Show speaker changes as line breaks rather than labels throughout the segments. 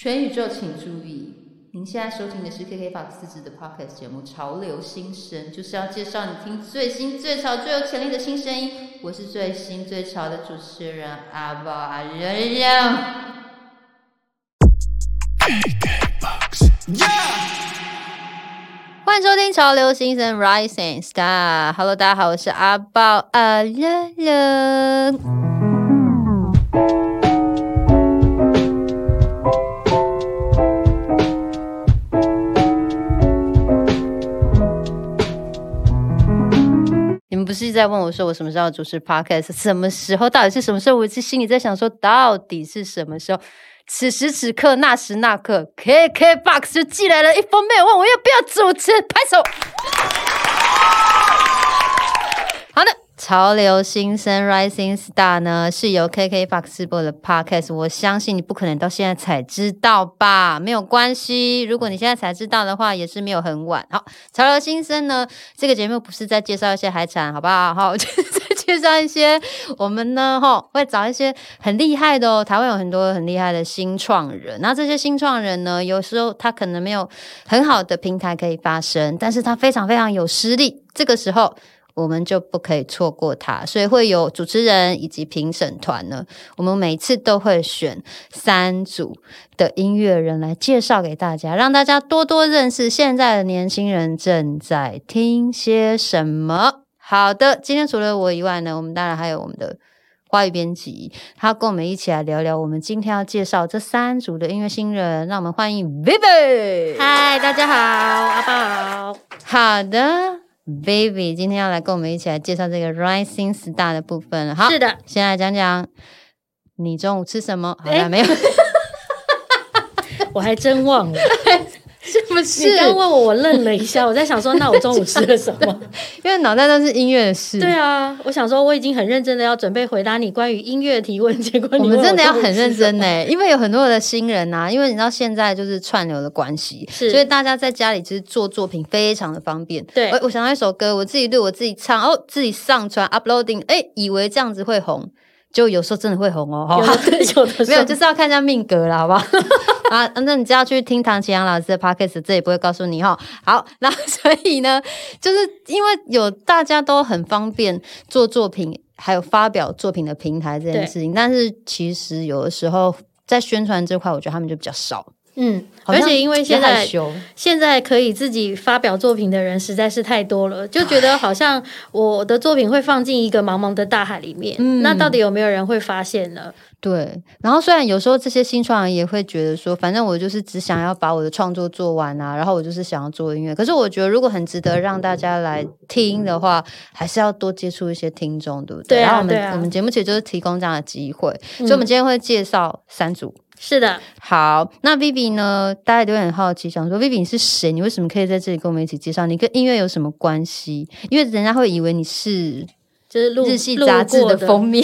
全宇宙请注意！您现在收听的是 KKBOX 自制的 Podcast 节目《潮流新声》，就是要介绍你听最新、最潮、最有潜力的新声音。我是最新最潮的主持人阿宝阿仁仁。欢迎收听《潮流新声 Rising Star》。Hello，大家好，我是阿宝阿仁仁。是在问我说我什么时候主持 podcast？什么时候？到底是什么时候？我是心里在想说，到底是什么时候？此时此刻，那时那刻，KKBOX 就寄来了一封 mail，问我要不要主持，拍手。潮流新生 Rising Star 呢，是由 KKBOX 播的 Podcast。我相信你不可能到现在才知道吧？没有关系，如果你现在才知道的话，也是没有很晚。好，潮流新生呢，这个节目不是在介绍一些海产，好不好？好，就是在介绍一些我们呢，哈，会找一些很厉害的哦。台湾有很多很厉害的新创人，那这些新创人呢，有时候他可能没有很好的平台可以发声，但是他非常非常有实力。这个时候。我们就不可以错过它，所以会有主持人以及评审团呢。我们每次都会选三组的音乐人来介绍给大家，让大家多多认识现在的年轻人正在听些什么。好的，今天除了我以外呢，我们当然还有我们的花语编辑，他跟我们一起来聊聊我们今天要介绍这三组的音乐新人。让我们欢迎 Vivi。
嗨，大家好，阿宝好。
好的。Baby，今天要来跟我们一起来介绍这个 Rising Star 的部分。好，
是的，
先来讲讲你中午吃什么？好了，没有，
我还真忘了。
是不是？
你刚问我，我愣了一下。我在想说，那我中午吃了什么？
因为脑袋都是音乐的事。
对啊，我想说，我已经很认真的要准备回答你关于音乐的提问，结果我
们真的要很认真
呢，
因为有很多的新人呐。因为你知道现在就是串流的关系，
所
以大家在家里其实做作品非常的方便。
对，
我想到一首歌，我自己对，我自己唱，哦，自己上传 uploading，哎，以为这样子会红。就有时候真的会红哦，
有的 有的
没有，就是要看一下命格了，好不好？啊，那你就要去听唐奇阳老师的 podcast，这也不会告诉你哈。好，那所以呢，就是因为有大家都很方便做作品，还有发表作品的平台这件事情，但是其实有的时候在宣传这块，我觉得他们就比较少。
嗯，而且因为现在现在可以自己发表作品的人实在是太多了，就觉得好像我的作品会放进一个茫茫的大海里面，那到底有没有人会发现呢？
对，然后虽然有时候这些新创人也会觉得说，反正我就是只想要把我的创作做完啊，然后我就是想要做音乐，可是我觉得如果很值得让大家来听的话，还是要多接触一些听众，对不对？
对啊，
我们我们节目其实就是提供这样的机会，所以我们今天会介绍三组。
是的，
好，那 Vivi 呢？大家都很好奇，想说 Vivi 是谁？你为什么可以在这里跟我们一起介绍？你跟音乐有什么关系？因为人家会以为你是
就是
日系杂志的封面。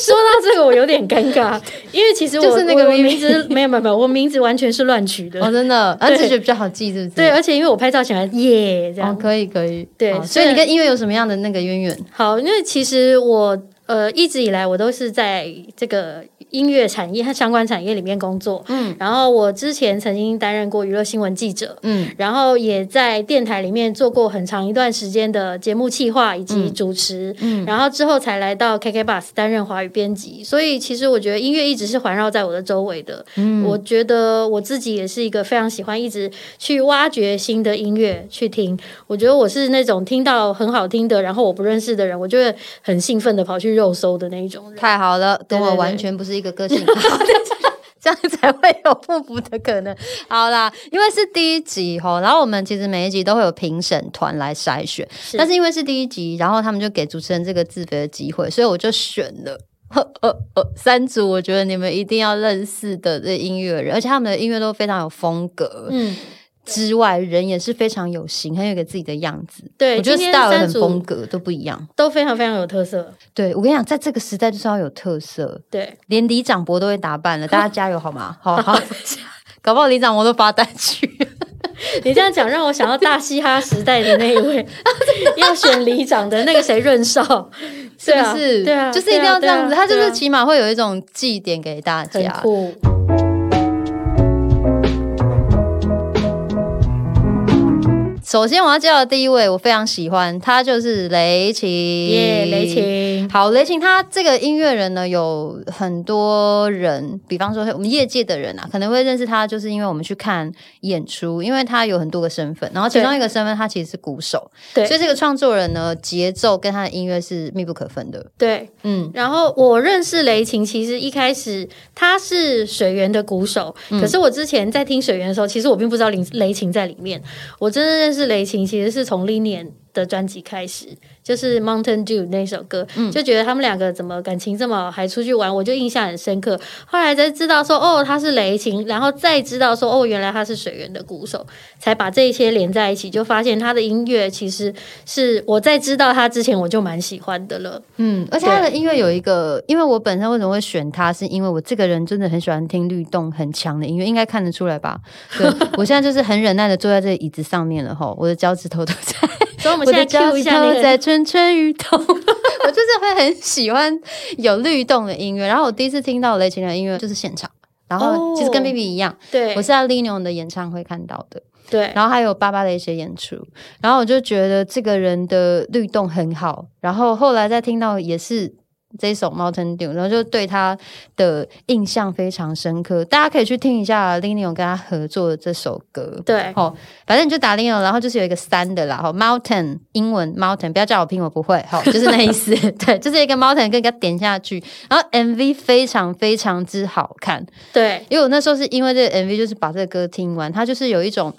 说到这个，我有点尴尬，因为其实我
那个
名字 没有没有没有，我名字完全是乱取的。
哦，真的，而且觉得比较好记，是不是？
对，而且因为我拍照喜欢耶，这样
可以可以。
对，
所以你跟音乐有什么样的那个渊源？
好，因为其实我呃一直以来我都是在这个。音乐产业和相关产业里面工作，嗯，然后我之前曾经担任过娱乐新闻记者，嗯，然后也在电台里面做过很长一段时间的节目企划以及主持，嗯，然后之后才来到 KK Bus 担任华语编辑，所以其实我觉得音乐一直是环绕在我的周围的，嗯，我觉得我自己也是一个非常喜欢一直去挖掘新的音乐去听，我觉得我是那种听到很好听的，然后我不认识的人，我就会很兴奋的跑去肉搜的那一种人，
太好了，跟我完全不是。一个个性，这样才会有互补的可能。好啦，因为是第一集哈，然后我们其实每一集都会有评审团来筛选，但是因为是第一集，然后他们就给主持人这个自肥的机会，所以我就选了 呃呃三组，我觉得你们一定要认识的这音乐人，而且他们的音乐都非常有风格，嗯。之外，人也是非常有型，很有个自己的样子。
对，
我觉得 style 很风格都不一样，
都非常非常有特色。
对我跟你讲，在这个时代就是要有特色。
对，
连李长博都会打扮了，大家 加油好吗？好 好，搞不好李长博都发单去。
你这样讲让我想到大嘻哈时代的那一位要选里长的那个谁润少，
是不是？
对啊，
就是一定要这样子，他就是起码会有一种祭典给大
很
家。
酷。
首先我要介绍的第一位，我非常喜欢，他就是雷琴。
耶，雷。琴，
好，雷琴他这个音乐人呢，有很多人，比方说我们业界的人啊，可能会认识他，就是因为我们去看演出，因为他有很多个身份，然后其中一个身份他其实是鼓手，
对
所以这个创作人呢，节奏跟他的音乐是密不可分的。
对。
嗯，
然后我认识雷琴，其实一开始他是水源的鼓手，
嗯
可是我之前在听水源的时候，其实我并不知道林雷琴在里面。我真的认识是雷霆，其实是从 Linian 的专辑开始，就是《Mountain Dew》那首歌，
嗯
就觉得他们两个怎么感情这么好，还出去玩，我就印象很深刻。后来才知道说，哦，他是雷霆，然后再知道说，哦，原来他是水源的鼓手，才把这一些连在一起，就发现他的音乐其实是我在知道他之前我就蛮喜欢的了。
嗯，而且他的音乐有一个，因为我本身为什么会选他，是因为我这个人真的很喜欢听律动很强的音乐，应该看得出来吧？对我现在就是很忍耐的坐在这个椅子上面了哈，我的脚趾头都在，
所以我们
我
现在
的脚
Q 一下那个
在蠢蠢欲动，我就是会很喜欢有律动的音乐。然后我第一次听到雷琴的音乐就是现场，然后其实跟
哦
B B 一样，
对，
我是在 Lino 的演唱会看到的。
对，
然后还有爸爸的一些演出，然后我就觉得这个人的律动很好，然后后来再听到也是这一首《Mountain Dew》，然后就对他的印象非常深刻。大家可以去听一下 Lino 跟他合作的这首歌。
对
哦，反正你就打 Lino，然后就是有一个三的啦，哈，Mountain 英文 Mountain，不要叫我拼，我不会，好，就是那意思，对，就是一个 Mountain，跟一个点下去，然后 MV 非常非常之好看，
对，
因为我那时候是因为这个 MV，就是把这个歌听完，它就是有一种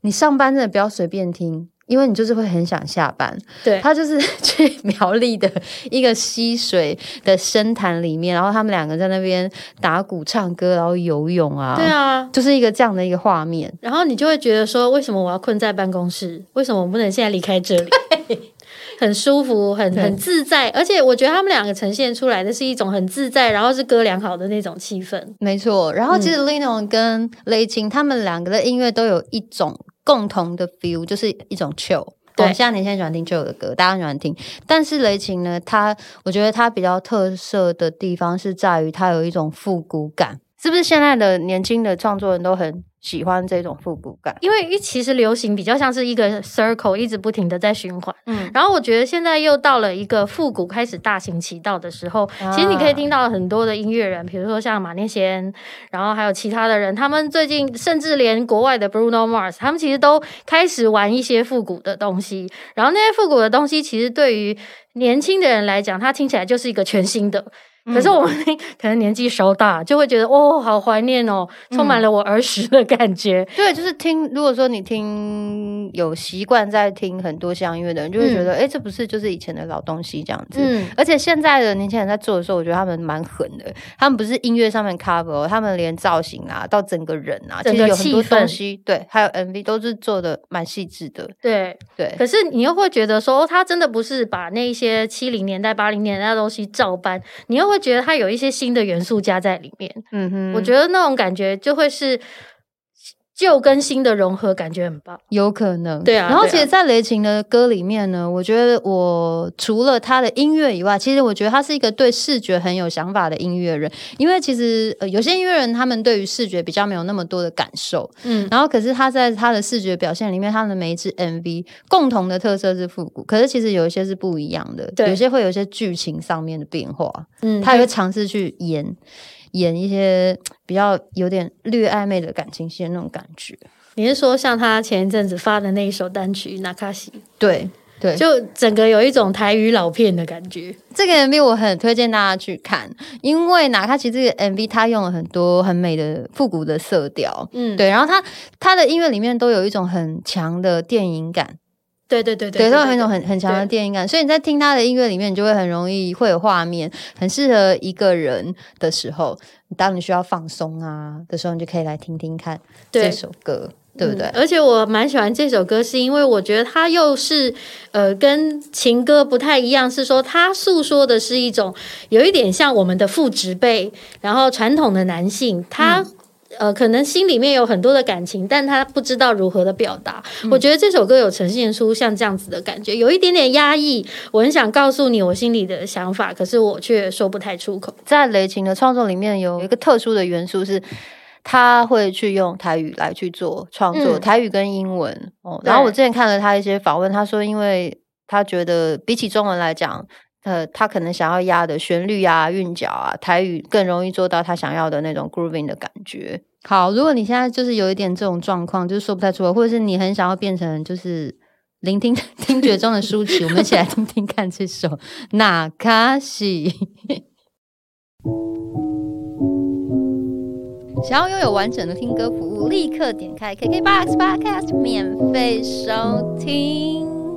你上班真的不要随便听。因为你就是会很想下班，
对，
他就是 去苗栗的一个溪水的深潭里面，然后他们两个在那边打鼓、唱歌，然后游泳啊，
对，啊。
就是一个这样的一个画面。
然后你就会觉得说，为什么我要困在办公室？为什么我不能现在离开这里？很舒服，很很自在，而且我觉得他们两个呈现出来的是一种很自在，然后是歌良好的那种气氛。
没错，然后其
嗯
实 Lino 跟雷霆他们两个的音乐都有一种共同的 feel，就是一种 chill。
对
哦现在年轻人喜欢听 chill 的歌，大家很喜欢听。但是雷琴呢，他我觉得他比较特色的地方是在于他有一种复古感，是不是？现在的年轻的创作人都很喜欢这种复古感。
因为其实流行比较像是一个 circle，一直不停的在循环。
嗯，
然后我觉得现在又到了一个复古开始大行其道的时候，
啊
其实你可以听到很多的音乐人，比如说像马念先，然后还有其他的人，他们最近甚至连国外的 Bruno Mars，他们其实都开始玩一些复古的东西。然后那些复古的东西，其实对于年轻的人来讲，它听起来就是一个全新的。可是我们可能年纪稍大，就会觉得哦，好怀念哦，充满了我儿时的感觉。
对，就是听。如果说你听有习惯在听很多乡音乐的人，就会觉得，哎、这不是就是以前的老东西这样子。
嗯，
而且现在的年轻人在做的时候，我觉得他们蛮狠的。他们不是音乐上面 cover，、哦、他们连造型啊，到整个人啊，其实有很多东西，对，还有 MV 都是做的蛮细致的。
对。
对，
可是你又会觉得说，哦他真的不是把那些七零年代、八零年代的东西照搬，你又会觉得它有一些新的元素加在里面。
嗯哼，
我觉得那种感觉就会是旧跟新的融合，感觉很棒。
有可能，
对啊
然后，其实，在雷琴的歌里面呢，我觉得我除了他的音乐以外，其实我觉得他是一个对视觉很有想法的音乐人。因为其实呃，有些音乐人他们对于视觉比较没有那么多的感受，
嗯，
然后可是他在他的视觉表现里面，他的每一支 MV 共同的特色是复古，可是其实有一些是不一样的，
对。
有些会有一些剧情上面的变化，
嗯
他也会尝试去演演一些比较有点略暧昧的感情线那种感觉。
你是说像他前一阵子发的那一首单曲《纳卡西
对对，》，
就整个有一种台语老片的感觉。
这个 MV 我很推荐大家去看，因为哪卡奇这个 MV 它用了很多很美的复古的色调，
嗯，
对，然后它它的音乐里面都有一种很强的电影感，
对对对
对，
对，
它有一种很很强的电影感，所以你在听他的音乐里面，你就会很容易会有画面，很适合一个人的时候，当你需要放松啊的时候，你就可以来听听看这首歌，对不对？
嗯而且我蛮喜欢这首歌，是因为我觉得它又是呃跟情歌不太一样，是说它诉说的是一种有一点像我们的父职辈，然后传统的男性，他。呃，可能心里面有很多的感情，但他不知道如何的表达。我觉得这首歌有呈现出像这样子的感觉，有一点点压抑。我很想告诉你我心里的想法，可是我却说不太出口。
在雷琴的创作里面，有一个特殊的元素是，他会去用台语来去做创作，台语跟英文哦。然后我之前看了他一些访问，他说，因为他觉得比起中文来讲。呃，他可能想要压的旋律啊、韵脚啊，台语更容易做到他想要的那种 grooving 的感觉。好，如果你现在就是有一点这种状况，就是说不太出来，或者是你很想要变成就是聆听 听觉中的抒情，我们一起来听听看这首《纳卡西》。想要拥有完整的听歌服务，立刻点开 KKBOX Podcast 免费收听。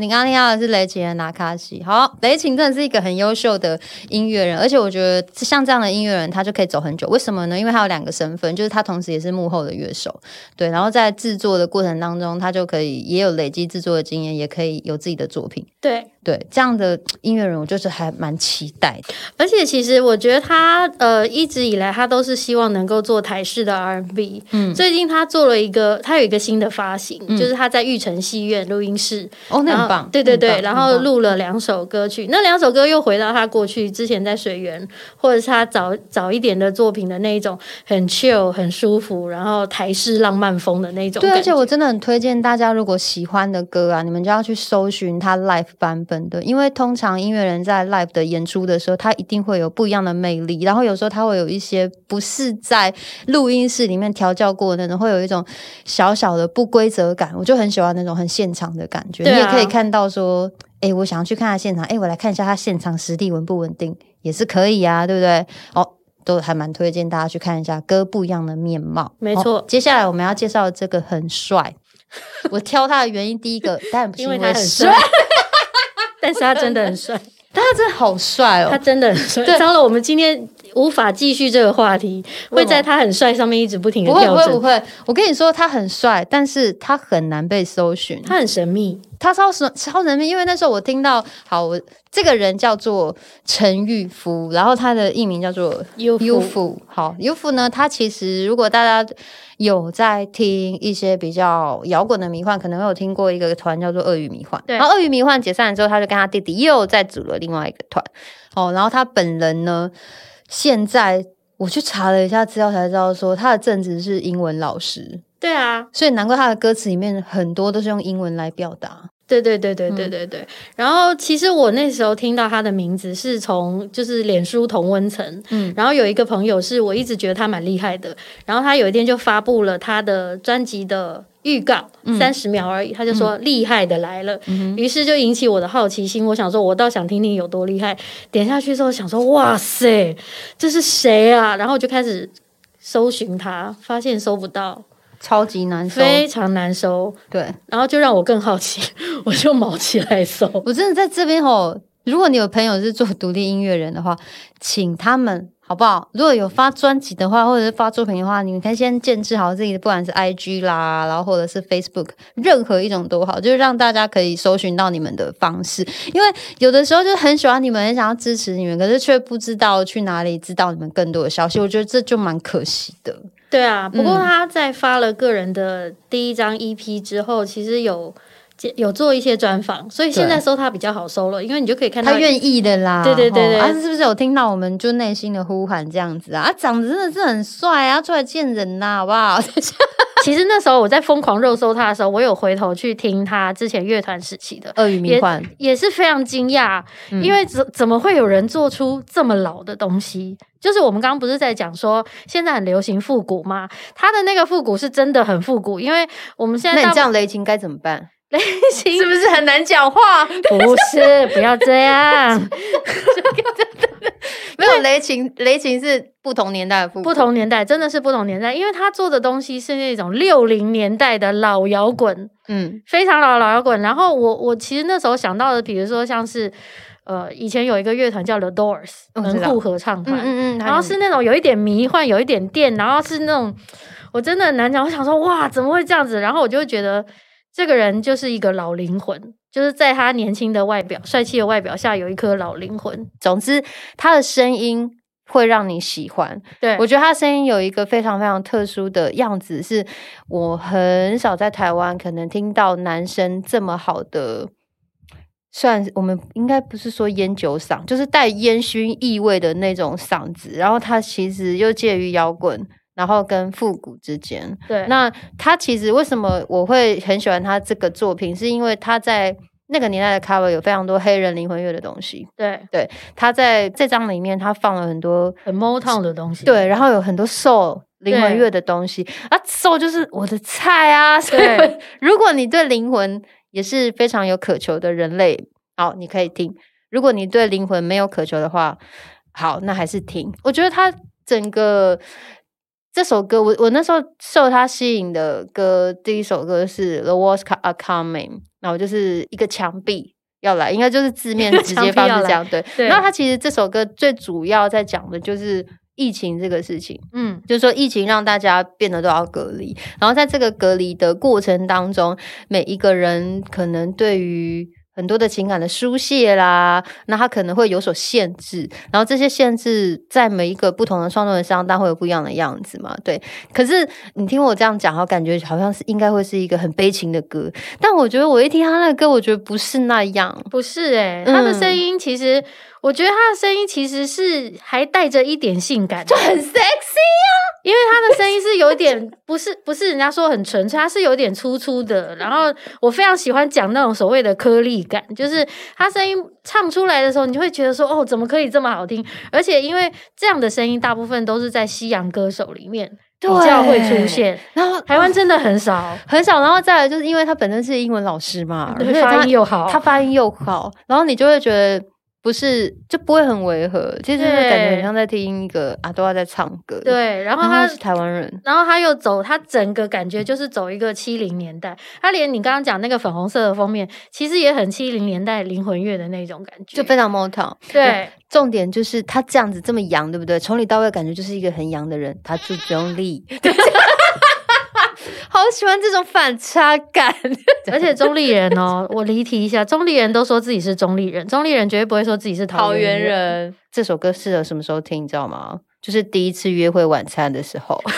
你刚刚听到的是雷琴的拿卡西。好，雷琴真的是一个很优秀的音乐人，而且我觉得像这样的音乐人，他就可以走很久。为什么呢？因为他有两个身份，就是他同时也是幕后的乐手，对。然后在制作的过程当中，他就可以也有累积制作的经验，也可以有自己的作品。
对
对，这样的音乐人，我就是还蛮期待的。
而且其实我觉得他呃一直以来他都是希望能够做台式的 R&B。嗯，最近他做了一个，他有一个新的发行，就是他在玉成戏院录音室。
哦，那。
对对对，然后录了两首歌曲，那两首歌又回到他过去之前在水源，或者是他早早一点的作品的那一种很 chill 很舒服，然后台式浪漫风的那种。
对，而且我真的很推荐大家，如果喜欢的歌啊，你们就要去搜寻他 live 版本的，因为通常音乐人在 live 的演出的时候，他一定会有不一样的魅力，然后有时候他会有一些不是在录音室里面调教过的那种，会有一种小小的不规则感，我就很喜欢那种很现场的感觉。你也可以看。看到说，哎，我想要去看他现场，哎，我来看一下他现场实力稳不稳定，也是可以啊，对不对？哦，都还蛮推荐大家去看一下哥不一样的面貌。
没错，
接下来我们要介绍这个很帅，我 挑他的原因，第一个当然不是
因为他很帅，但是他真的很帅，
他真的好帅哦，
他真的很帅。糟了，我们今天。无法继续这个话题，会在他很帅上面一直不停的跳
不会不会不会，我跟你说他很帅，但是他很难被搜寻，
他很神秘，
他超神超神秘。因为那时候我听到，好，我这个人叫做陈玉夫，然后他的艺名叫做
优
优夫。好，优夫呢，他其实如果大家有在听一些比较摇滚的迷幻，可能有听过一个团叫做鳄鱼迷幻。
对，
然后鳄鱼迷幻解散了之后，他就跟他弟弟又再组了另外一个团。哦，然后他本人呢？现在我去查了一下资料，才知道说他的正职是英文老师。
对啊，
所以难怪他的歌词里面很多都是用英文来表达。
对对对对对对对。然后其实我那时候听到他的名字是从就是脸书同温层，嗯，然后有一个朋友是我一直觉得他蛮厉害的，然后他有一天就发布了他的专辑的。预告三十秒而已，他就说厉害的来了，于是就引起我的好奇心。我想说，我倒想听听有多厉害。点下去之后，想说哇塞，这是谁啊？然后就开始搜寻他，发现搜不到，
超级难收，
非常难收。
对，
然后就让我更好奇，我就毛起来搜。
我真的在这边吼，如果你有朋友是做独立音乐人的话，请他们。好不好？如果有发专辑的话，或者是发作品的话，你们可以先建制好自己的，不管是 IG 啦，然后或者是 Facebook，任何一种都好，就是让大家可以搜寻到你们的方式。因为有的时候就很喜欢你们，很想要支持你们，可是却不知道去哪里知道你们更多的消息。我觉得这就蛮可惜的。
对啊，不过他在发了个人的第一张 EP 之后，其实有。有做一些专访，所以现在搜他比较好搜了，因为你就可以看到
他愿意的啦。
对对对对，
他是不是有听到我们就内心的呼喊这样子啊？啊，长得真的是很帅啊，出来见人呐，好不好？
其实那时候我在疯狂肉搜他的时候，我有回头去听他之前乐团时期的《
鳄鱼迷幻》，
也是非常惊讶，因为怎怎么会有人做出这么老的东西？就是我们刚刚不是在讲说现在很流行复古吗？他的那个复古是真的很复古，因为我们现在
那你这样雷琴该怎么办？
雷 琴
是不是很难讲话？
不是，不要这样。
没有雷琴，雷琴是不同年代的
不同年代，真的是不同年代，因为他做的东西是那种六零年代的老摇滚，嗯，非常老的老摇滚。然后我我其实那时候想到的，比如说像是呃，以前有一个乐团叫 The Doors，门户合唱团，嗯嗯，然后是那种有一点迷幻，有一点电，然后是那种我真的很难讲。我想说，哇，怎么会这样子？然后我就会觉得。这个人就是一个老灵魂，就是在他年轻的外表、帅气的外表下有一颗老灵魂。
总之，他的声音会让你喜欢。
对
我觉得他声音有一个非常非常特殊的样子，是我很少在台湾可能听到男生这么好的。算我们应该不是说烟酒嗓，就是带烟熏意味的那种嗓子。然后他其实又介于摇滚，然后跟复古之间。
对，
那他其实为什么我会很喜欢他这个作品，是因为他在那个年代的 cover 有非常多黑人灵魂乐的东西。
对
对，他在这张里面他放了很多
很 Motown 的东西。
对，然后有很多 soul 灵魂乐的东西啊，soul 就是我的菜啊。所以如果你对灵魂也是非常有渴求的人类，好，你可以听。如果你对灵魂没有渴求的话，好，那还是听。我觉得他整个这首歌，我我那时候受他吸引的歌，第一首歌是 The Walls Are Coming，然后就是一个墙壁要来，应该就是字面 直接方式这样对。然后他其实这首歌最主要在讲的就是疫情这个事情，嗯，就是说疫情让大家变得都要隔离，然后在这个隔离的过程当中，每一个人可能对于很多的情感的疏泄啦，那他可能会有所限制，然后这些限制在每一个不同的创作人身上，当然会有不一样的样子嘛。对，可是你听我这样讲，我感觉好像是应该会是一个很悲情的歌，但我觉得我一听他那个歌，我觉得不是那样，
不是诶，他的声音其实。我觉得他的声音其实是还带着一点性感，
就很 sexy 啊。
因为他的声音是有点不是不是人家说很纯粹，他是有点粗粗的。然后我非常喜欢讲那种所谓的颗粒感，就是他声音唱出来的时候，你就会觉得说哦，怎么可以这么好听？而且因为这样的声音大部分都是在西洋歌手里面比较会出现，然后台湾真的很少
很少。然后再来就是因为他本身是英文老师嘛，
发音又好，
他发音又好，然后你就会觉得。不是就不会很违和，其实感觉很像在听一个阿多在唱歌。
对，然后
他是台湾人，
然后他又走，他整个感觉就是走一个七零年代。他连你刚刚讲那个粉红色的封面，其实也很七零年代灵魂乐的那种感觉，
就非常 moto。
对，
重点就是他这样子这么洋，对不对？从里到外感觉就是一个很洋的人，他住中立。好喜欢这种反差感，
而且中立人哦，我离题一下，中立人都说自己是中立人，中立人绝对不会说自己是桃园人。
这首歌适合什么时候听？你知道吗？就是第一次约会晚餐的时候。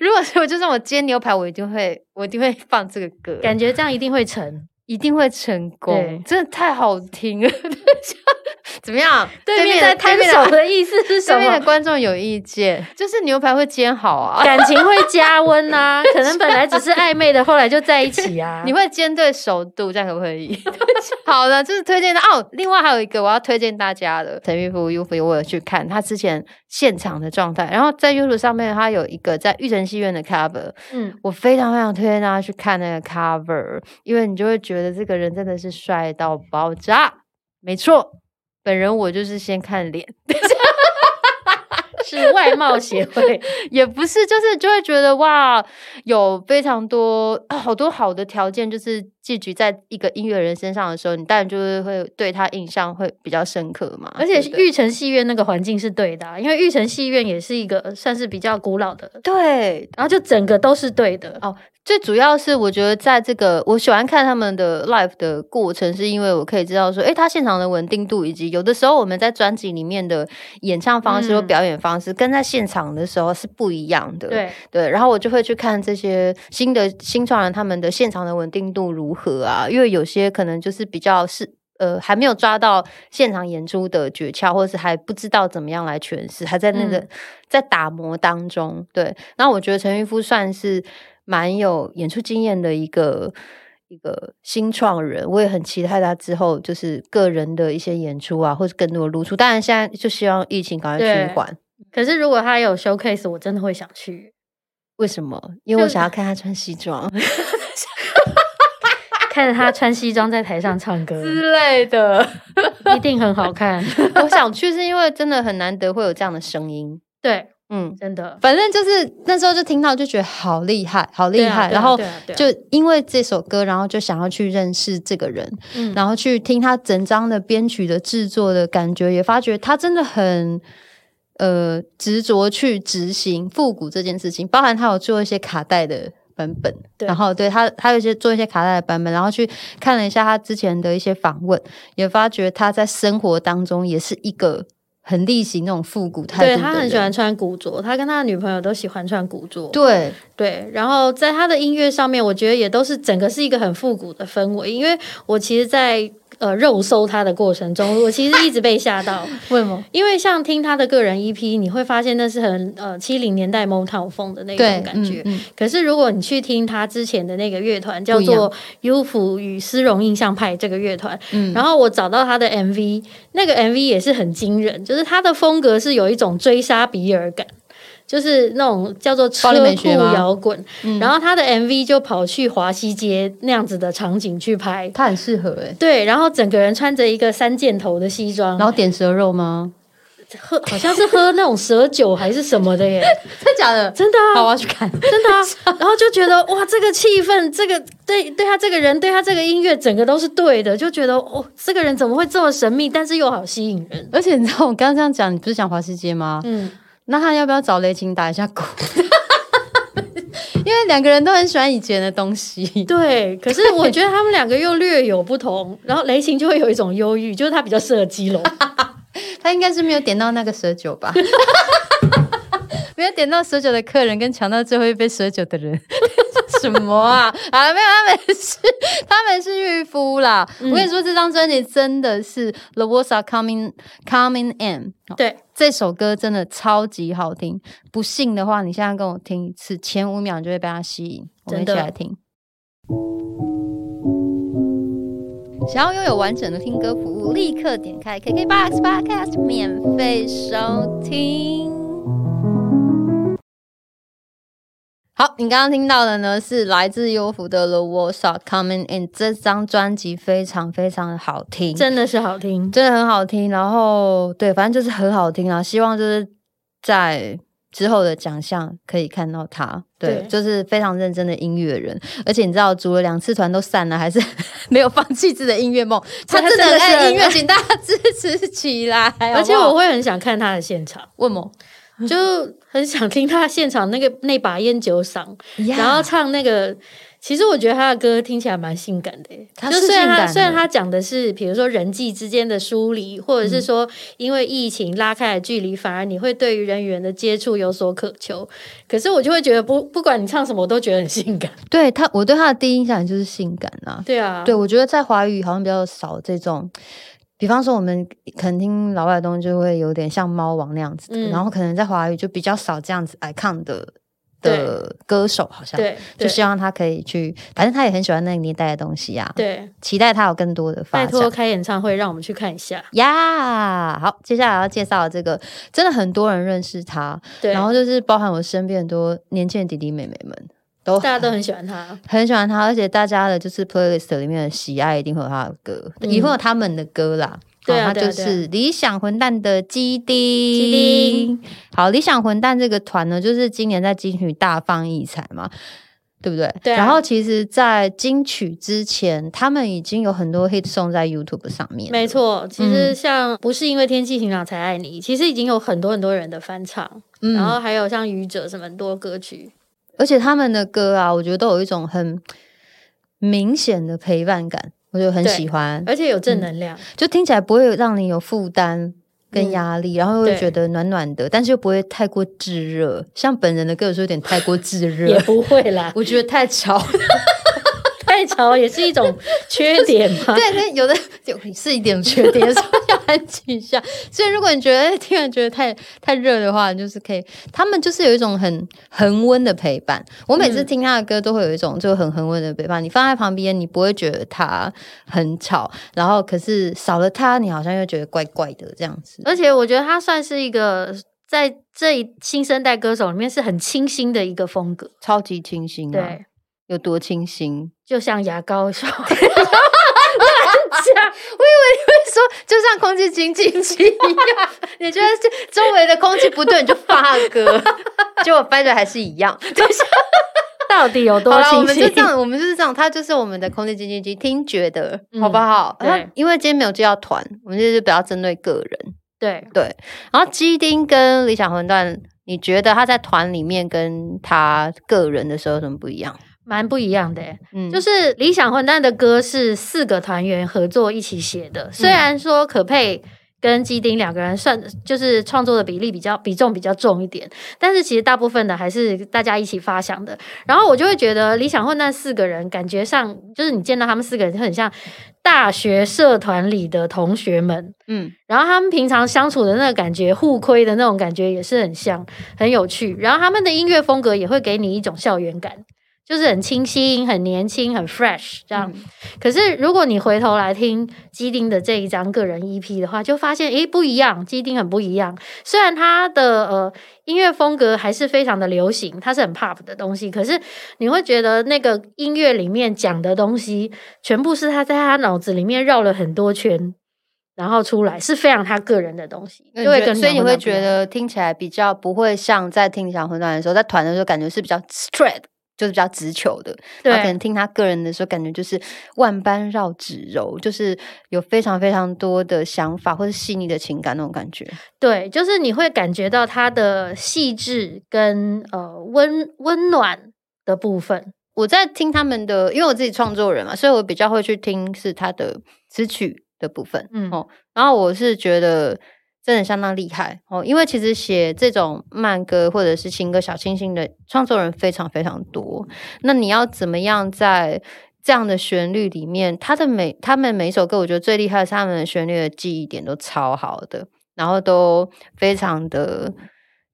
如果我就算我煎牛排，我一定会，我一定会放这个歌，
感觉这样一定会成。
一定会成功，真的太好听了。怎么样？
对面在摊手的意思是什么？
对面的观众有意见，就是牛排会煎好啊，
感情会 加温啊，可能本来只是暧昧的，后来就在一起啊。
你会煎对熟度，这样可不可以？好的，就是推荐的哦。另外还有一个我要推荐大家的，陈玉福、U 福，我有去看他之前现场的状态，然后在 YouTube 上面他有一个在玉成戏院的 cover，嗯，我非常非常推荐大家去看那个 cover，因为你就会觉得这个人真的是帅到爆炸，没错。本人我就是先看脸，
是外貌协会，
也不是，就是就会觉得哇，有非常多好多好的条件，就是寄居在一个音乐人身上的时候，你当然就是会对他印象会比较深刻嘛。
而且玉成戏院那个环境是对的，因为玉成戏院也是一个算是比较古老的，
对，
然后就整个都是对的
哦。最主要是我觉得，在这个我喜欢看他们的 live 的过程，是因为我可以知道说，哎，他现场的稳定度，以及有的时候我们在专辑里面的演唱方式或表演方式，跟在现场的时候是不一样的。
对
对，然后我就会去看这些新的新创人他们的现场的稳定度如何啊？因为有些可能就是比较是呃还没有抓到现场演出的诀窍，或者是还不知道怎么样来诠释，还在那个在打磨当中。对，那我觉得陈玉夫算是。蛮有演出经验的一个一个新创人，我也很期待他之后就是个人的一些演出啊，或者更多的露出。当然，现在就希望疫情赶快趋缓。
可是如果他有 showcase，我真的会想去。
为什么？因为我想要看他穿西装，
看着他穿西装在台上唱歌。
之类的，
一定很好看。
我想去是因为真的很难得会有这样的声音。
对。嗯，真的，
反正就是那时候就听到就觉得好厉害，好厉害，然后就因为这首歌，然后就想要去认识这个人，然后去听他整张的编曲的制作的感觉，也发觉他真的很呃执着去执行复古这件事情，包含他有做一些卡带的版本，然后对他他有一些做一些卡带的版本，然后去看了一下他之前的一些访问，也发觉他在生活当中也是一个。很例行那种复古态度。
对他很喜欢穿古着，他跟他的女朋友都喜欢穿古着。
对
对，然后在他的音乐上面，我觉得也都是整个是一个很复古的氛围。因为我其实，在呃，肉搜他的过程中，我其实一直被吓到。
为什么？
因为像听他的个人 EP，你会发现那是很呃七零年代 Motown 风的那种感觉。可是如果你去听他之前的那个乐团，叫做优抚与丝绒印象派这个乐团，然后我找到他的 MV，那个 MV 也是很惊人，就是他的风格是有一种追杀比尔感。就是那种叫做车库摇滚，然后他的 MV 就跑去华西街那样子的场景去拍，
他很适合哎。
对，然后整个人穿着一个三件头的西装，
然后点蛇肉吗？
喝好像是喝那种蛇酒还是什么的耶？
真的假的？
真的啊！
好，我要去看。
真的啊！然后就觉得哇，这个气氛，这个对对他这个人，对他这个音乐，整个都是对的，就觉得哦，这个人怎么会这么神秘，但是又好吸引人？
而且你知道我刚刚这样讲，你不是讲华西街吗？嗯。那他要不要找雷霆打一下鼓？因为两个人都很喜欢以前的东西。
对，可是我觉得他们两个又略有不同。然后雷霆就会有一种忧郁，就是他比较适合基隆，
他应该是没有点到那个蛇酒吧？没有点到蛇酒的客人，跟抢到最后一杯蛇酒的人。什么啊？啊，没有，他们是他们是渔夫啦。我跟你说，这张专辑真的是 The Words Are Coming Coming In。
对，
这首歌真的超级好听。不信的话，你现在跟我听一次，前五秒就会被它吸引。我们一起来听。想要拥有完整的听歌服务，立刻点开 KKBOX Podcast 免费收听。好，你刚刚听到的呢是来自优福的《The Words Are Coming In》这张专辑，非常非常的好听，
真的是好听，
真的很好听。然后对，反正就是很好听啊！希望就是在之后的奖项可以看到他，对，就是非常认真的音乐人。而且你知道，组了两次团都散了，还是 没有放弃自己的音乐梦。他真的爱音乐，请大家支持起来。而
且我会很想看他的现场，
为什么？
就很想听他现场那个那把烟酒嗓，然后唱那个。其实我觉得他的歌听起来蛮性感的，就虽然他虽然他讲的是比如说人际之间的疏离，或者是说因为疫情拉开了距离，反而你会对于人与人的接触有所渴求。可是我就会觉得不不管你唱什么，我都觉得很性感。
对他，我对他的第一印象就是性感啊。
对啊，
对我觉得在华语好像比较少这种。比方说，我们可能听老外的东西就会有点像猫王那样子，然后可能在华语就比较少这样子 icon 的的歌手，好像
对，
就希望他可以去，反正他也很喜欢那个年代的东西呀，
对，
期待他有更多的发
展。拜托开演唱会，让我们去看一下
呀！好，接下来要介绍这个，真的很多人认识他，
对，
然后就是包含我身边很多年轻的弟弟妹妹们。
大家都很喜欢他，
很喜欢他，而且大家的就是 playlist 里面的喜爱一定会有他的歌，也会有他们的歌啦。
对啊，
他就是理想混蛋的基丁。好，理想混蛋这个团呢，就是今年在金曲大放异彩嘛，对不对？
对。
然后其实，在金曲之前，他们已经有很多 hit song 在 YouTube 上面。
没错，其实像不是因为天气晴朗才爱你，其实已经有很多很多人的翻唱，然后还有像愚者什么很多歌曲。
而且他们的歌啊，我觉得都有一种很明显的陪伴感，我就很喜欢，
而且有正能量，
就听起来不会让你有负担跟压力，然后又觉得暖暖的，但是又不会太过炙热。像本人的歌有时候有点太过炙热，
也不会啦，
我觉得太吵。
太吵也是一种缺点嘛？
对，那有的是一点缺点，所以要安静一下。所以如果你觉得听完觉得太太热的话，你就是可以。他们就是有一种很恒温的陪伴。我每次听他的歌都会有一种就很恒温的陪伴。你放在旁边，你不会觉得他很吵，然后可是少了他，你好像又觉得怪怪的这样子。
而且我觉得他算是一个在这一新生代歌手里面是很清新的一个风格，
超级清新。
对。
有多清新，
就像牙膏说 乱讲，
我以为你会说就像空气清净机一样。你觉得周围的空气不对，你就发歌，结果掰的还是一样。
到底有多清新？
我们就这样，我们就是这样，它就是我们的空气清净机，听觉的好不好？
对，
因为今天没有接到团，我们就是比较针对个人。
对
对，然后基丁跟理想混蛋，你觉得他在团里面跟他个人的时候有什么不一样？
蛮不一样的，嗯，就是理想混蛋的歌是四个团员合作一起写的，虽然说可配跟基丁两个人算就是创作的比例比较比重比较重一点，但是其实大部分的还是大家一起发想的。然后我就会觉得理想混蛋四个人感觉上就是你见到他们四个人就很像大学社团里的同学们，嗯，然后他们平常相处的那个感觉互亏的那种感觉也是很像，很有趣。然后他们的音乐风格也会给你一种校园感。就是很清新、很年轻、很 fresh 这样。可是如果你回头来听基丁的这一张个人 EP 的话，就发现诶不一样，基丁很不一样。虽然他的呃音乐风格还是非常的流行，它是很 pop 的东西，可是你会觉得那个音乐里面讲的东西，全部是他在他脑子里面绕了很多圈，然后出来是非常他个人的东西。就会跟
所以你会觉得听起来比较不会像在听小混蛋的时候，在团的时候感觉是比较 straight。就是比较直球的，对，可能听他个人的时候，感觉就是万般绕指柔，就是有非常非常多的想法或者细腻的情感那种感觉。
对，就是你会感觉到他的细致跟呃温温暖的部分。
我在听他们的，因为我自己创作人嘛，所以我比较会去听是他的词曲的部分。嗯，哦，然后我是觉得。真的相当厉害哦，因为其实写这种慢歌或者是情歌小清新的创作人非常非常多。那你要怎么样在这样的旋律里面，他的每他们每一首歌，我觉得最厉害的是他们的旋律的记忆点都超好的，然后都非常的，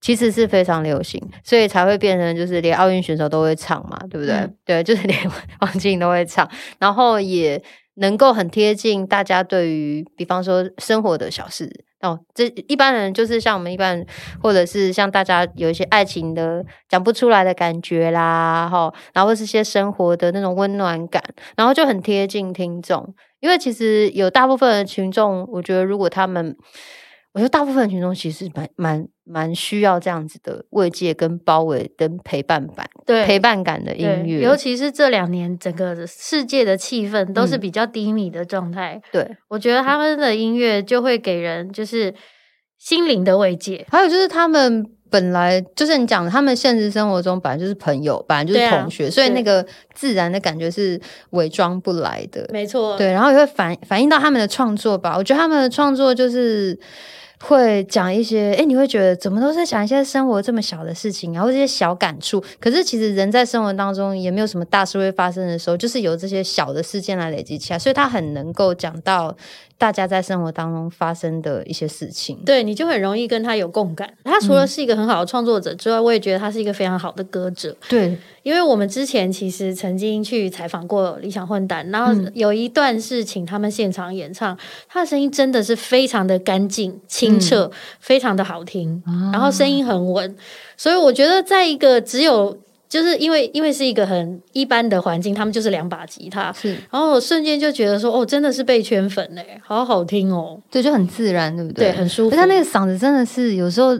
其实是非常流行，所以才会变成就是连奥运选手都会唱嘛，对不对？对，就是连 王静都会唱，然后也能够很贴近大家对于，比方说生活的小事。哦，这一般人就是像我们一般，或者是像大家有一些爱情的讲不出来的感觉啦，哈，然后是些生活的那种温暖感，然后就很贴近听众。因为其实有大部分的群众，我觉得如果他们。我觉得大部分群众其实蛮蛮蛮需要这样子的慰藉、跟包围、跟陪伴感，对陪伴感的音乐。
尤其是这两年，整个世界的气氛都是比较低迷的状态。
对，
我觉得他们的音乐就会给人就是心灵的慰藉。
还有就是他们本来就是你讲的，他们现实生活中本来就是朋友，本来就是同学，所以那个自然的感觉是伪装不来的。
没错，
对，然后也会反反映到他们的创作吧。我觉得他们的创作就是。会讲一些，哎，你会觉得怎么都是讲一些生活这么小的事情，然后这些小感触。可是其实人在生活当中也没有什么大事会发生的时候，就是由这些小的事件来累积起来，所以他很能够讲到。大家在生活当中发生的一些事情，
对你就很容易跟他有共感。他除了是一个很好的创作者之外，我也觉得他是一个非常好的歌者。
对，
因为我们之前其实曾经去采访过理想混蛋，然后有一段是请他们现场演唱，他的声音真的是非常的干净清澈，非常的好听，然后声音很稳，所以我觉得在一个只有。就是因为因为是一个很一般的环境，他们就是两把吉他，是，然后我瞬间就觉得说，哦，真的是被圈粉嘞，好好听哦，
对，就很自然，对不对？
对，很舒服。
他那个嗓子真的是有时候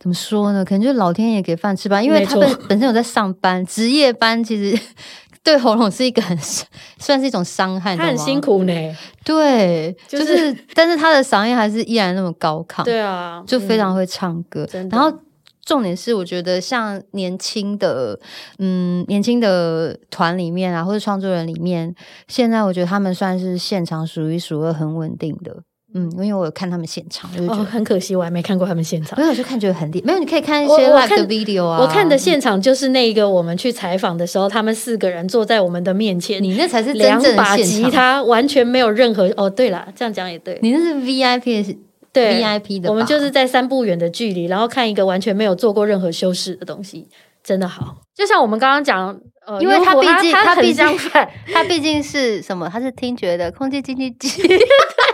怎么说呢？可能就是老天爷给饭吃吧，因为他本本身有在上班，值夜班，其实 对喉咙是一个很 算是一种伤害，
他很辛苦呢。
对，就是，但是他的嗓音还是依然那么高亢，
对啊，
就非常会唱歌，然后。重点是，我觉得像年轻的，嗯，年轻的团里面啊，或者创作人里面，现在我觉得他们算是现场数一数二很稳定的，嗯，因为我有看他们现场，哦，
很可惜我还没看过他们现场，
没有就看觉得很厉没有你可以看一些 live 的 video 啊，
我看的现场就是那个我们去采访的时候，他们四个人坐在我们的面前，
你那才是
两把吉他，完全没有任何哦，对了，这样讲也对，
你那是 VIP。
对
，VIP 的，
我们就是在三步远的距离，然后看一个完全没有做过任何修饰的东西，真的好。就像我们刚刚讲，呃，
因为他毕竟他毕竟
他
毕竟是什么？他是听觉的空气净化机。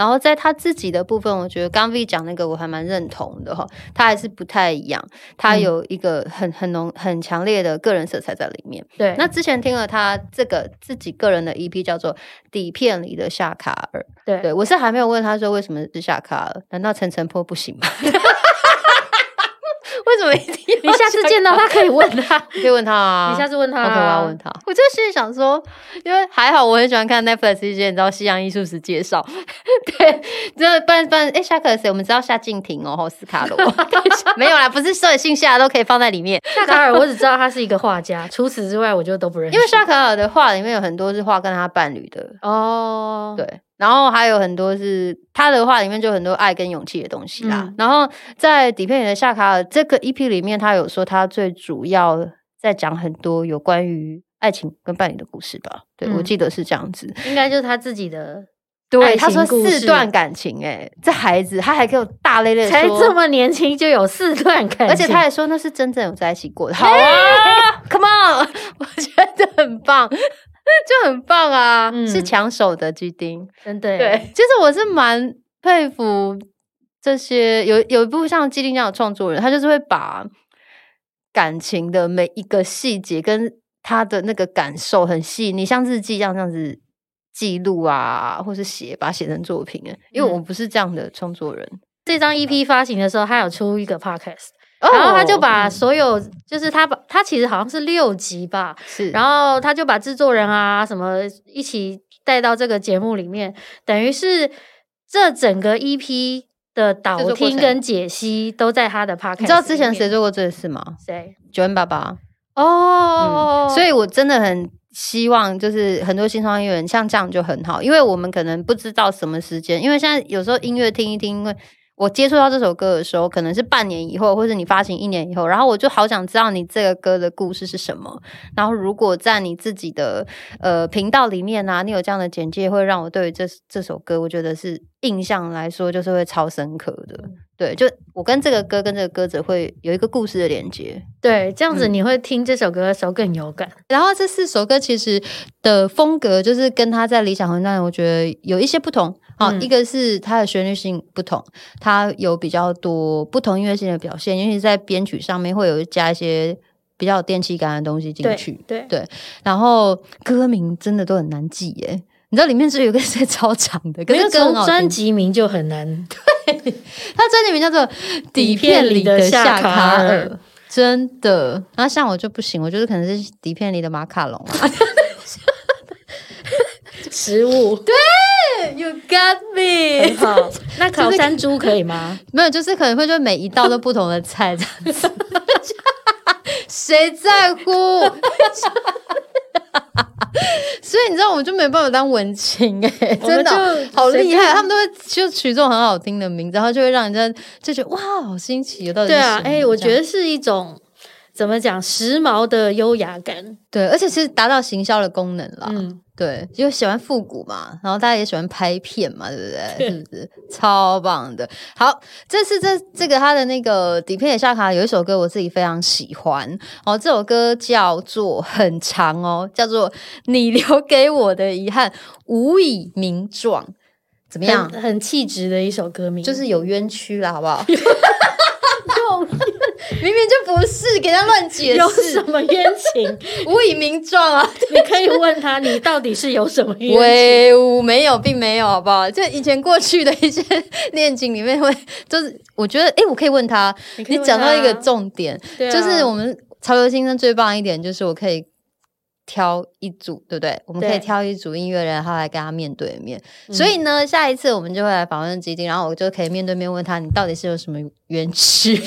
然后在他自己的部分，我觉得刚 V 讲那个我还蛮认同的哈，他还是不太一样，他有一个很很浓很强烈的个人色彩在里面。
对，
那之前听了他这个自己个人的 EP 叫做《底片里的夏卡尔》，
对，
对我是还没有问他说为什么是夏卡尔，难道陈晨坡不行吗？为什么一定？
你下次见到他可以问他，
可以问他啊。
你下次问他，
我要问他。我就心里想说，因为还好我很喜欢看 Netflix 一些你知道西洋艺术史介绍，对，这不然不然，哎，下课谁？我们知道夏静婷哦，斯卡罗 没有啦，不是所有姓夏都可以放在里面。
夏卡尔，我只知道他是一个画家，除此之外，我就都不认识。
因为夏卡尔的画里面有很多是画跟他伴侣的哦，对，然后还有很多是他的话里面就很多爱跟勇气的东西啦。然后在底片里的夏卡尔这个 EP 里面，他有说他最主要在讲很多有关于爱情跟伴侣的故事吧？对我记得是这样子，
应该就是他自己的。
对，他说四段感情，哎，这孩子他还给我大咧咧
才这么年轻就有四段感情，而
且他还说那是真正有在一起过的。好啊，Come on，我觉得很棒，就很棒啊，是抢手的基丁，
真的。
对，其实我是蛮佩服这些有有一部像基丁这样的创作人，他就是会把感情的每一个细节跟他的那个感受很细腻，像日记一样这样子。记录啊，或是写，把它写成作品。因为我不是这样的创作人。
这张 EP 发行的时候，他有出一个 Podcast，然后他就把所有，就是他把他其实好像是六集吧，
是，
然后他就把制作人啊什么一起带到这个节目里面，等于是这整个 EP 的导听跟解析都在他的 Podcast。你
知道之前谁做过这个事吗？
谁？
九 N 爸爸。哦，所以我真的很。希望就是很多新创音乐人像这样就很好，因为我们可能不知道什么时间，因为现在有时候音乐听一听，因为我接触到这首歌的时候，可能是半年以后，或者你发行一年以后，然后我就好想知道你这个歌的故事是什么。然后如果在你自己的呃频道里面呢，你有这样的简介，会让我对这这首歌，我觉得是印象来说就是会超深刻的。对，就我跟这个歌跟这个歌者会有一个故事的连接，
对，这样子你会听这首歌的时候更有感。
然后这四首歌其实的风格就是跟他在理想混蛋，我觉得有一些不同。好，一个是它的旋律性不同，它有比较多不同音乐性的表现，尤其在编曲上面会有加一些比较有电气感的东西进去。
对
对，然后歌名真的都很难记耶。你知道里面是有个是超长的，可是
从专辑名就很难。
对，他专辑名叫做《底片里的夏卡尔》，真的。然后像我就不行，我觉得可能是底片里的马卡龙啊，
食物。
对，You got me。
好，那烤山猪可以吗？
没有，就是可能会就每一道都不同的菜这样子。谁在乎？所以你知道，我们就没办法当文青哎，真的好厉害。他们都会就取这种很好听的名字，然后就会让人家就觉得哇，好新奇。有道理。
对啊，哎，我觉得是一种怎么讲，时髦的优雅感。
对，而且其实达到行销的功能了。嗯。对，就喜欢复古嘛，然后大家也喜欢拍片嘛，对不对？是不是超棒的？好，这次这这个他的那个底片的下卡有一首歌，我自己非常喜欢哦。这首歌叫做很长哦，叫做《你留给我的遗憾无以名状》，怎么样？
很气质的一首歌名，
就是有冤屈了，好不好？明明就不是，给他乱解释，
有什么冤情？
无以名状啊！
你可以问他，你到底是有什么冤
情？没有，并没有，好不好？就以前过去的一些恋情里面，会就是我觉得，哎，我可以问他，你讲到一个重点，就是我们潮流新生最棒一点，就是我可以挑一组，对不对？我们可以挑一组音乐人，然后来跟他面对面。所以呢，下一次我们就会来访问基金，然后我就可以面对面问他，你到底是有什么冤屈？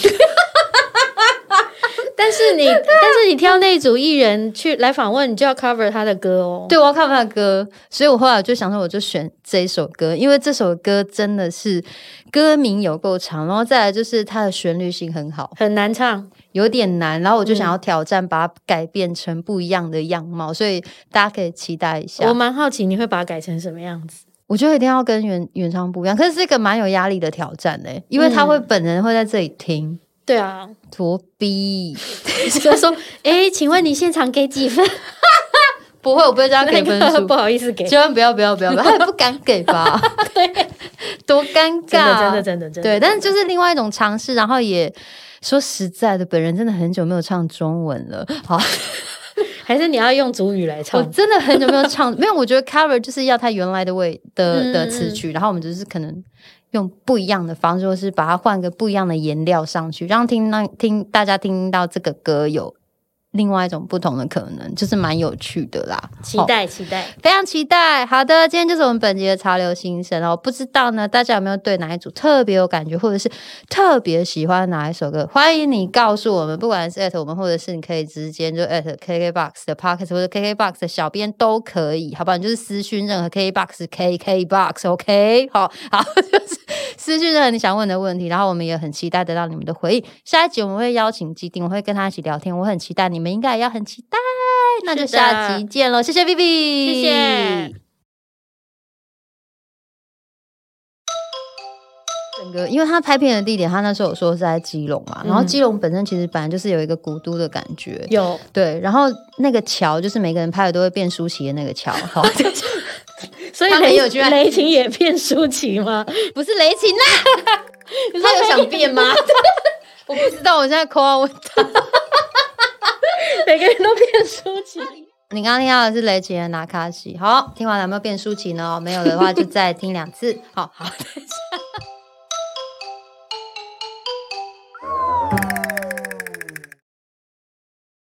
但是你，但是你挑那一组艺人去来访问，你就要 cover 他的歌哦。
对，我要 cover 他的歌，所以我后来就想说，我就选这一首歌，因为这首歌真的是歌名有够长，然后再来就是它的旋律性很好，
很难唱，
有点难。然后我就想要挑战，把它改变成不一样的样貌，所以大家可以期待一下。
我蛮好奇你会把它改成什么样子？
我觉得一定要跟原原唱不一样，可是这个蛮有压力的挑战嘞，因为他会本人会在这里听。
对啊，
托逼，
就说，哎，请问你现场给几分？
不会，我不会这样给分数，
不好意思给，
千万不要不要不要，他也不敢给吧？
对，
多尴尬，
真的真的真的。
对，但是就是另外一种尝试，然后也说实在的，本人真的很久没有唱中文了，好，
还是你要用主语来唱？
我真的很久没有唱，没有，我觉得 cover 就是要他原来的味的的词曲，然后我们只是可能。用不一样的方式，或是把它换个不一样的颜料上去，让听那听大家听到这个歌有另外一种不同的可能，就是蛮有趣的啦。
期待期待，
非常期待。好的，今天就是我们本集的潮流新生哦。不知道呢，大家有没有对哪一组特别有感觉，或者是特别喜欢哪一首歌？欢迎你告诉我们，不管是艾特我们，或者是你可以直接就艾特 KKBOX 的 Pocket 或者 KKBOX 的小编都可以，好不好？你就是私讯任何 KKBOX KKBOX，OK？好好，就是私讯任何你想问的问题，然后我们也很期待得到你们的回应。下一集我们会邀请基丁，我会跟他一起聊天，我很期待，你们应该也要很期待。那就下集见喽，谢谢
Vivi，谢谢。
整个，因为他拍片的地点，他那时候有说是在基隆嘛，然后基隆本身其实本来就是有一个古都的感觉，
有
对，然后那个桥就是每个人拍的都会变舒淇的那个桥，好，
所以雷雷霆也变舒淇吗？
不是雷霆啦，他有想变吗？我不知道，我现在扣啊问他。
每个人都变抒情。
你刚刚听到的是雷奇的拿卡西。好，听完了有没有变抒情呢？没有的话，就再听两次。好好。等一下